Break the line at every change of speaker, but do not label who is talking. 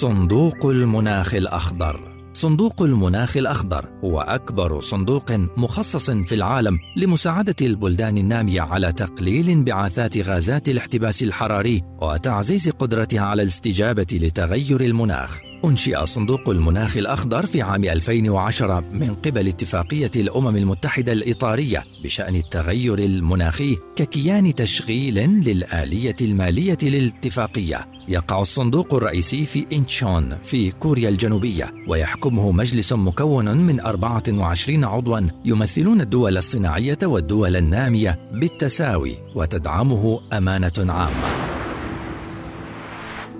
صندوق المناخ الأخضر. صندوق المناخ الأخضر هو أكبر صندوق مخصص في العالم لمساعدة البلدان النامية على تقليل انبعاثات غازات الاحتباس الحراري وتعزيز قدرتها على الاستجابة لتغير المناخ. أنشئ صندوق المناخ الأخضر في عام 2010 من قبل اتفاقية الأمم المتحدة الإطارية بشأن التغير المناخي ككيان تشغيل للآلية المالية للاتفاقية. يقع الصندوق الرئيسي في إنشون في كوريا الجنوبية ويحكمه مجلس مكون من 24 عضوا يمثلون الدول الصناعية والدول النامية بالتساوي وتدعمه أمانة عامة.